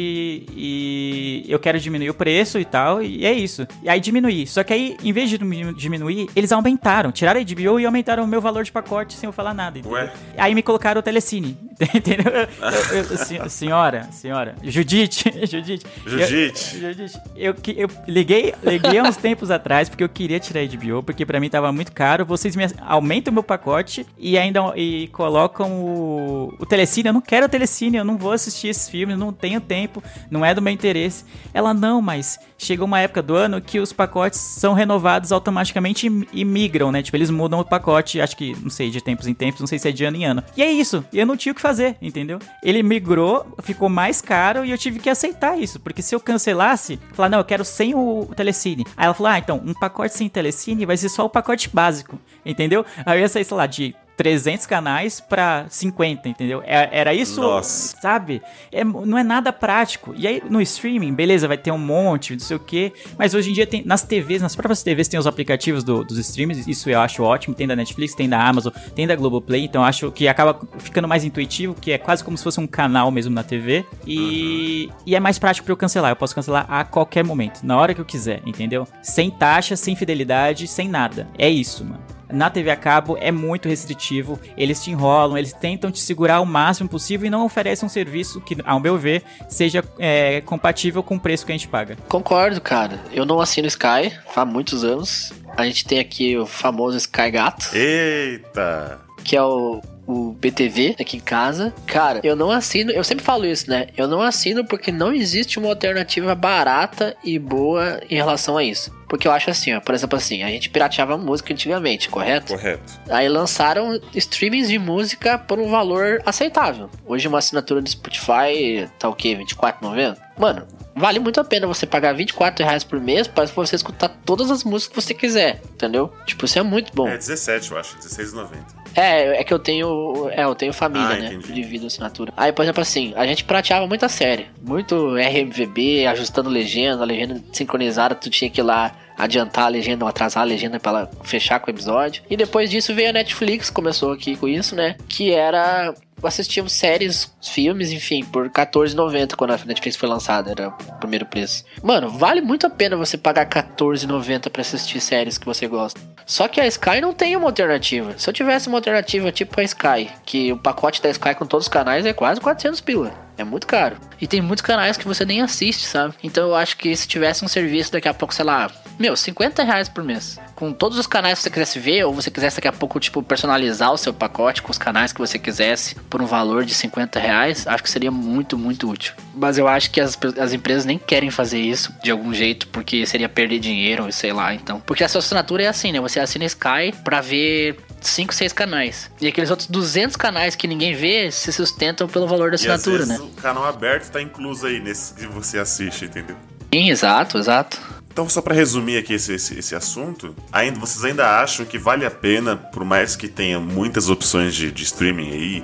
e eu quero diminuir o preço e tal, e é isso. E aí diminuir. Só que aí, em vez de diminu- diminuir, eles aumentaram. Tiraram a HBO e aumentaram o meu valor de pacote sem eu falar nada. entendeu? Ué? Aí me colocaram o Telecine. Entendeu? Eu- eu- sen- senhora, senhora. Judite, Judite. Judite. Eu, Judite, eu, que- eu liguei, liguei há uns tempos atrás porque eu queria tirar a HBO, porque pra mim tava muito caro. Vocês me aumentam o meu pacote e ainda e colocam o, o Telecine. Eu não quero o Telecine, eu não vou assistir esses filmes, não tenho tempo, não é do meu interesse. Ela, não, mas chegou uma época do ano que os pacotes são renovados automaticamente e, e migram, né? Tipo, eles mudam o pacote, acho que, não sei, de tempos em tempos, não sei se é de ano em ano. E é isso, e eu não tinha o que fazer, entendeu? Ele migrou, ficou mais caro e eu tive que aceitar isso, porque se eu cancelasse, falar, não, eu quero sem o Telecine. Aí ela falou, ah, então, um pacote sem Telecine vai ser só o pacote básico, entendeu? Aí eu ia sair, sei lá, de 300 canais pra 50, entendeu? É- Era isso, Nossa. sabe? É, não é nada prático. E aí no streaming, beleza, vai ter um monte, não sei o quê. Mas hoje em dia tem nas TVs, nas próprias TVs tem os aplicativos do- dos streams. Isso eu acho ótimo. Tem da Netflix, tem da Amazon, tem da Globoplay. Então eu acho que acaba ficando mais intuitivo, que é quase como se fosse um canal mesmo na TV. E, e é mais prático pra eu cancelar. Eu posso cancelar a qualquer momento, na hora que eu quiser, entendeu? Sem taxa, sem fidelidade, sem nada. É isso, mano na TV a cabo é muito restritivo, eles te enrolam, eles tentam te segurar o máximo possível e não oferecem um serviço que, ao meu ver, seja é, compatível com o preço que a gente paga. Concordo, cara. Eu não assino Sky há muitos anos. A gente tem aqui o famoso Sky Gato, Eita! que é o, o BTV aqui em casa. Cara, eu não assino, eu sempre falo isso, né? Eu não assino porque não existe uma alternativa barata e boa em relação a isso. Porque eu acho assim, ó, por exemplo assim, a gente pirateava música antigamente, correto? Correto. Aí lançaram streamings de música por um valor aceitável. Hoje uma assinatura do Spotify tá o quê? R$24,90? Mano, vale muito a pena você pagar 24 reais por mês para você escutar todas as músicas que você quiser, entendeu? Tipo, isso é muito bom. É 17, eu acho, 16,90. É, é que eu tenho. É, eu tenho família, Ah, né? entendi. Divido a assinatura. Aí, por exemplo, assim, a gente prateava muita série. Muito RMVB, ajustando legenda, a legenda sincronizada, tu tinha que ir lá adiantar a legenda ou atrasar a legenda pra ela fechar com o episódio. E depois disso veio a Netflix, começou aqui com isso, né? Que era. Assistíamos séries, filmes, enfim, por R$14,90 quando a Netflix foi lançada, era o primeiro preço. Mano, vale muito a pena você pagar R$14,90 pra assistir séries que você gosta. Só que a Sky não tem uma alternativa. Se eu tivesse uma alternativa tipo a Sky, que o pacote da Sky com todos os canais é quase 400 pila. É muito caro. E tem muitos canais que você nem assiste, sabe? Então eu acho que se tivesse um serviço daqui a pouco, sei lá, meu, 50 reais por mês. Com todos os canais que você quisesse ver, ou você quisesse daqui a pouco, tipo, personalizar o seu pacote com os canais que você quisesse por um valor de 50 reais, acho que seria muito, muito útil. Mas eu acho que as, as empresas nem querem fazer isso de algum jeito, porque seria perder dinheiro, sei lá, então. Porque a sua assinatura é assim, né? Você assina Sky pra ver 5, 6 canais. E aqueles outros 200 canais que ninguém vê se sustentam pelo valor da E às assinatura, vezes né? o canal aberto tá incluso aí nesse que você assiste, entendeu? Sim, exato, exato. Então, só pra resumir aqui esse, esse, esse assunto, ainda, vocês ainda acham que vale a pena, por mais que tenha muitas opções de, de streaming aí,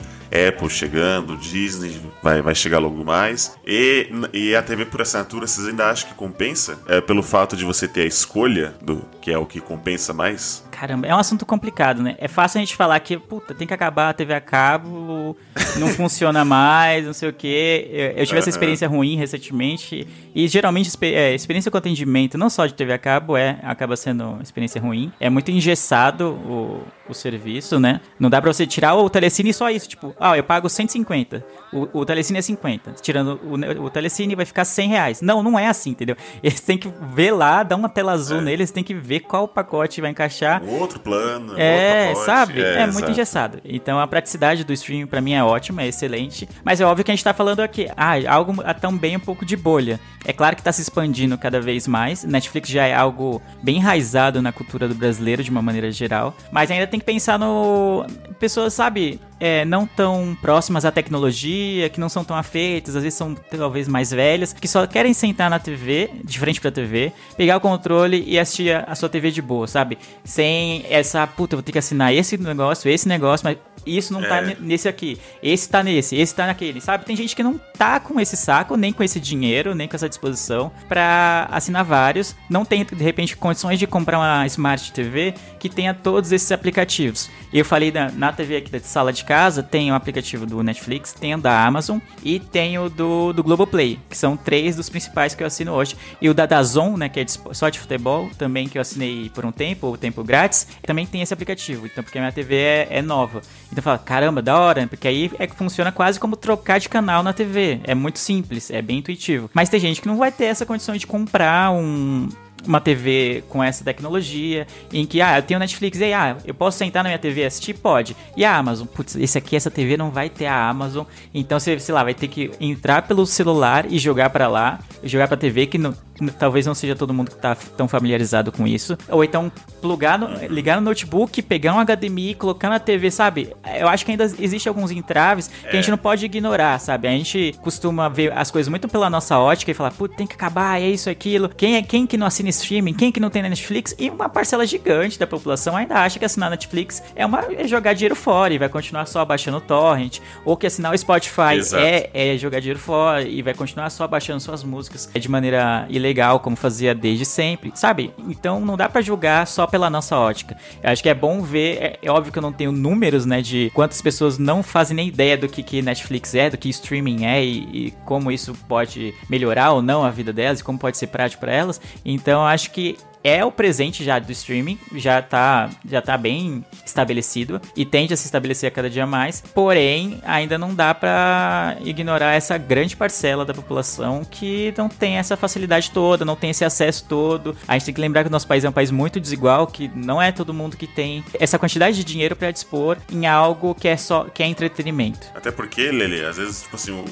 Apple chegando, Disney vai, vai chegar logo mais, e, e a TV por assinatura, vocês ainda acham que compensa? É, pelo fato de você ter a escolha, do que é o que compensa mais? Caramba, é um assunto complicado, né? É fácil a gente falar que, puta, tem que acabar a TV a cabo, não funciona mais, não sei o quê. Eu, eu tive essa Aham. experiência ruim recentemente. E geralmente, é, experiência com atendimento, não só de TV a cabo, é, acaba sendo experiência ruim. É muito engessado o, o serviço, né? Não dá pra você tirar o telecine só isso. Tipo, ah, eu pago 150, o, o telecine é 50. Tirando o, o telecine vai ficar 100 reais. Não, não é assim, entendeu? Eles têm que ver lá, dar uma tela azul É. neles, têm que ver qual pacote vai encaixar. Um outro plano, É, outro pacote, sabe? É, muito exato. engessado. Então a praticidade do streaming pra mim é ótima, é excelente. Mas é óbvio que a gente tá falando aqui, ah, algo também um pouco de bolha. É claro que tá se expandindo cada vez mais. Netflix já é algo bem enraizado na cultura do brasileiro de uma maneira geral. Mas ainda tem que pensar no. Pessoas, sabe? É, não tão próximas à tecnologia, que não são tão afeitas, às vezes são talvez mais velhas, que só querem sentar na TV, de frente pra TV, pegar o controle e assistir a, a sua TV de boa, sabe? Sem essa, puta, vou ter que assinar esse negócio, esse negócio, mas isso não tá É. ne- nesse aqui, esse tá nesse, esse tá naquele, sabe? Tem gente que não tá com esse saco, nem com esse dinheiro, nem com essa disposição pra assinar vários, não tem de repente condições de comprar uma Smart TV que tenha todos esses aplicativos. Eu falei na, na TV aqui da sala de casa, tem o aplicativo do Netflix, tem o da Amazon e tem o do, do Globoplay, que são três dos principais que eu assino hoje. E o da Dazon, né, que é só de futebol, também que eu assinei por um tempo, o tempo grátis, também tem esse aplicativo. Então, porque a minha TV é, é nova. Então fala, caramba, da hora, porque aí é que funciona quase como trocar de canal na TV. É muito simples, é bem intuitivo. Mas tem gente que não vai ter essa condição de comprar um uma TV com essa tecnologia, em que, ah, eu tenho Netflix, e aí, ah, eu posso sentar na minha TV e assistir? Pode. E a Amazon? Putz, esse aqui, essa TV não vai ter a Amazon, então você, sei lá, vai ter que entrar pelo celular e jogar pra lá, jogar pra TV, que não, talvez não seja todo mundo que tá tão familiarizado com isso. Ou então, plugar, no, ligar no notebook, pegar um HDMI, colocar na TV, sabe? Eu acho que ainda existe alguns entraves que a gente não pode ignorar, sabe? A gente costuma ver as coisas muito pela nossa ótica e falar, putz, tem que acabar, é isso, aquilo. Quem é quem que não assina streaming? Quem que não tem na Netflix? E uma parcela gigante da população ainda acha que assinar Netflix é, uma, é jogar dinheiro fora e vai continuar só baixando o torrent. Ou que assinar o Spotify Exato. é, é jogar dinheiro fora e vai continuar só baixando suas músicas de maneira ilegal, como fazia desde sempre, sabe? Então não dá pra julgar só pela nossa ótica. Eu acho que é bom ver, é, é óbvio que eu não tenho números, né, de quantas pessoas não fazem nem ideia do que, que Netflix é, do que streaming é e, e como isso pode melhorar ou não a vida delas e como pode ser prático pra elas. Então acho que é o presente já do streaming, já tá, já tá bem estabelecido e tende a se estabelecer a cada dia mais. Porém, ainda não dá pra ignorar essa grande parcela da população que não tem essa facilidade toda, não tem esse acesso todo. A gente tem que lembrar que o nosso país é um país muito desigual, que não é todo mundo que tem essa quantidade de dinheiro pra dispor em algo que é só que é entretenimento. Até porque, Lele, às vezes, tipo assim, o,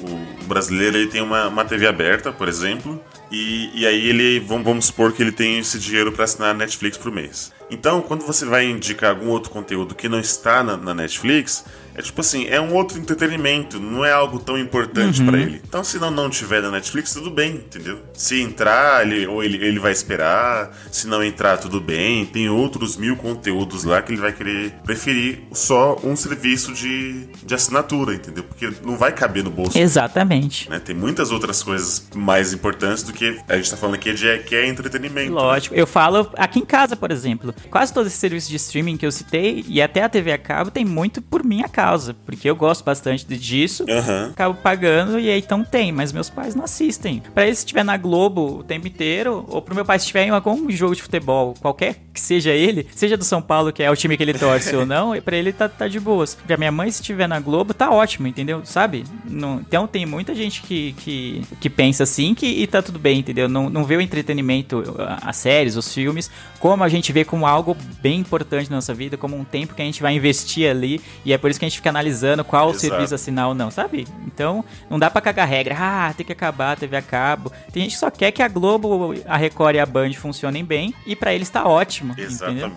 o brasileiro ele tem uma, uma TV aberta, por exemplo, e, e aí ele, vamos, supor que ele tem esse dinheiro pra assinar a Netflix por mês. Então, quando você vai indicar algum outro conteúdo que não está na, na Netflix, é tipo assim, é um outro entretenimento, não é algo tão importante pra ele. Então, se não, não tiver na Netflix, tudo bem, entendeu? Se entrar, ele, ou ele, ele vai esperar, se não entrar, tudo bem. Tem outros mil conteúdos lá que ele vai querer preferir só um serviço de, de assinatura, entendeu? Porque não vai caber no bolso Exatamente. né? Tem muitas outras coisas mais importantes do que a gente tá falando aqui de que é entretenimento. né? Lógico. Eu falo aqui em casa, por exemplo. Quase todos esses serviços de streaming que eu citei, e até a TV a cabo, tem muito por minha causa. Porque eu gosto bastante de- disso. Aham. Acabo pagando e aí então tem, mas meus pais não assistem. Pra eles, se estiver na Globo o tempo inteiro, ou pro meu pai, se estiver em algum jogo de futebol, qualquer que seja ele, seja do São Paulo, que é o time que ele torce ou não, pra ele tá, tá de boas. Pra minha mãe, se estiver na Globo, tá ótimo, entendeu? Sabe? Não- então tem muita gente que, que, que pensa assim que, e tá tudo bem, entendeu? Não, não vê o entretenimento, as séries, os filmes, como a gente vê como algo bem importante na nossa vida, como um tempo que a gente vai investir ali, e é por isso que a gente fica analisando qual Exato. serviço assinar ou não, sabe? Então, não dá pra cagar regra. Ah, tem que acabar a TV a cabo. Tem gente que só quer que a Globo, a Record e a Band funcionem bem, e pra eles tá ótimo, entendeu?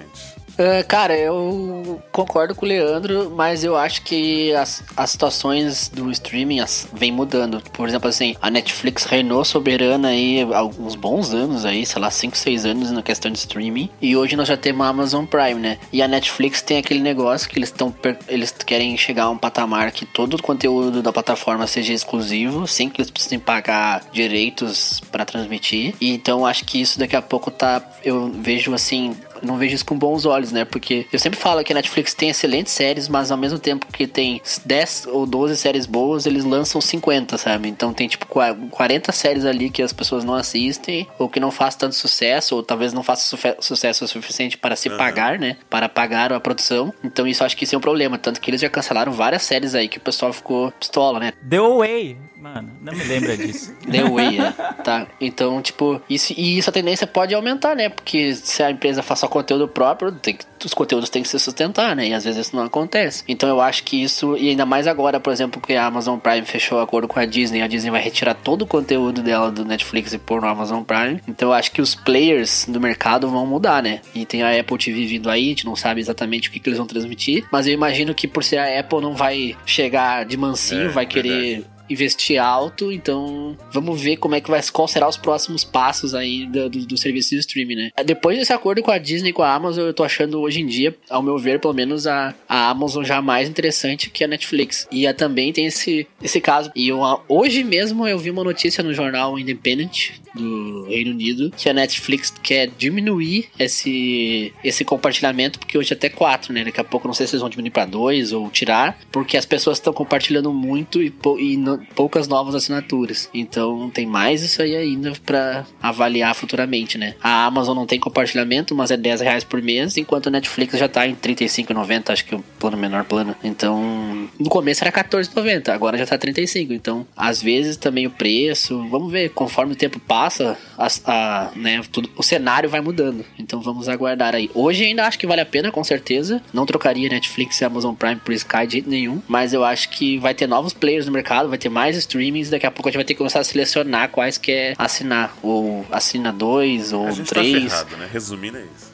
Ah, cara, eu concordo com o Leandro, mas eu acho que as, as situações do streaming as, vem mudando. Por exemplo, assim, a Netflix reinou soberana aí há alguns bons anos aí, sei lá, 5, 6 anos na questão de streaming. E hoje nós já temos a Amazon Prime, né? E a Netflix tem aquele negócio que eles estão eles querem chegar a um patamar que todo o conteúdo da plataforma seja exclusivo, sem que eles precisem pagar direitos para transmitir. E então acho que isso daqui a pouco tá eu vejo assim não vejo isso com bons olhos, né? Porque eu sempre falo que a Netflix tem excelentes séries, mas ao mesmo tempo que tem 10 ou 12 séries boas, eles lançam 50, sabe? Então tem tipo qua- 40 séries ali que as pessoas não assistem, ou que não faz tanto sucesso, ou talvez não faça sucesso o suficiente para se pagar, né? Para pagar a produção. Então isso eu acho que isso é um problema. Tanto que eles já cancelaram várias séries aí que o pessoal ficou pistola, né? The Away, mano, não me lembra disso. The Way, é. Tá. Então, tipo, isso, e isso a tendência pode aumentar, né? Porque se a empresa faz só conteúdo próprio, tem que, os conteúdos têm que se sustentar, né? E às vezes isso não acontece. Então eu acho que isso, e ainda mais agora, por exemplo, que a Amazon Prime fechou o acordo com a Disney, a Disney vai retirar todo o conteúdo dela do Netflix e pôr no Amazon Prime. Então eu acho que os players do mercado vão mudar, né? E tem a Apple TV vindo aí, a gente não sabe exatamente o que, que eles vão transmitir, mas eu imagino que por ser a Apple não vai chegar de mansinho, É, vai querer investir alto, então vamos ver como é que vai, qual será os próximos passos aí do, do, do serviço de streaming, né? Depois desse acordo com a Disney e com a Amazon, eu tô achando hoje em dia, ao meu ver, pelo menos a, a Amazon já mais interessante que a Netflix. E a, também tem esse, esse caso. E eu, hoje mesmo eu vi uma notícia no jornal Independent do Reino Unido que a Netflix quer diminuir esse, esse compartilhamento, porque hoje é até 4, né? Daqui a pouco não sei se eles vão diminuir pra 2 ou tirar, porque as pessoas estão compartilhando muito e, e no- poucas novas assinaturas. Então tem mais isso aí ainda pra avaliar futuramente, né? A Amazon não tem compartilhamento, mas é 10 reais por mês, enquanto a Netflix já tá em 35,90, acho que o plano menor plano. Então, no começo era 14,90, agora já tá 35. Então, às vezes também o preço, vamos ver, conforme o tempo passa, as- a, né, tudo, o cenário vai mudando. Então vamos aguardar aí. Hoje ainda acho que vale a pena, com certeza. Não trocaria Netflix e Amazon Prime por Sky de jeito nenhum, mas eu acho que vai ter novos players no mercado, vai ter mais streamings, daqui a pouco a gente vai ter que começar a selecionar quais quer assinar. Ou assina dois, ou A gente três. tá ferrado, né? Resumindo, é isso.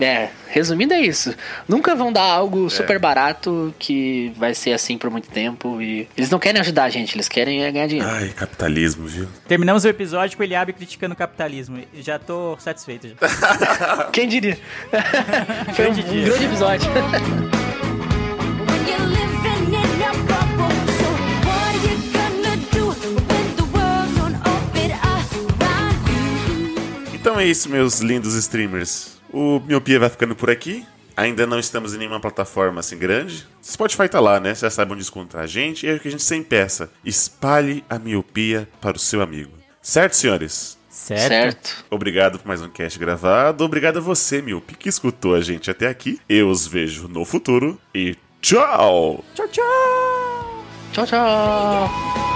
É, resumindo é isso. Nunca vão dar É. algo super barato que vai ser assim por muito tempo. E eles não querem ajudar a gente, eles querem é ganhar dinheiro. Ai, capitalismo, viu? Terminamos o episódio com o Eliabe criticando o capitalismo. Já tô satisfeito já. Quem diria? Foi um, um grande episódio. é isso, meus lindos streamers. O Miopia vai ficando por aqui. Ainda não estamos em nenhuma plataforma assim grande. Spotify tá lá, né? Vocês já sabem onde encontrar a gente. E é o que a gente sempre peça. Espalhe a miopia para o seu amigo. Certo, senhores? Certo? Certo. Obrigado por mais um cast gravado. Obrigado a você, Milpe, que escutou a gente até aqui. Eu os vejo no futuro e tchau! Tchau, tchau! Tchau, tchau.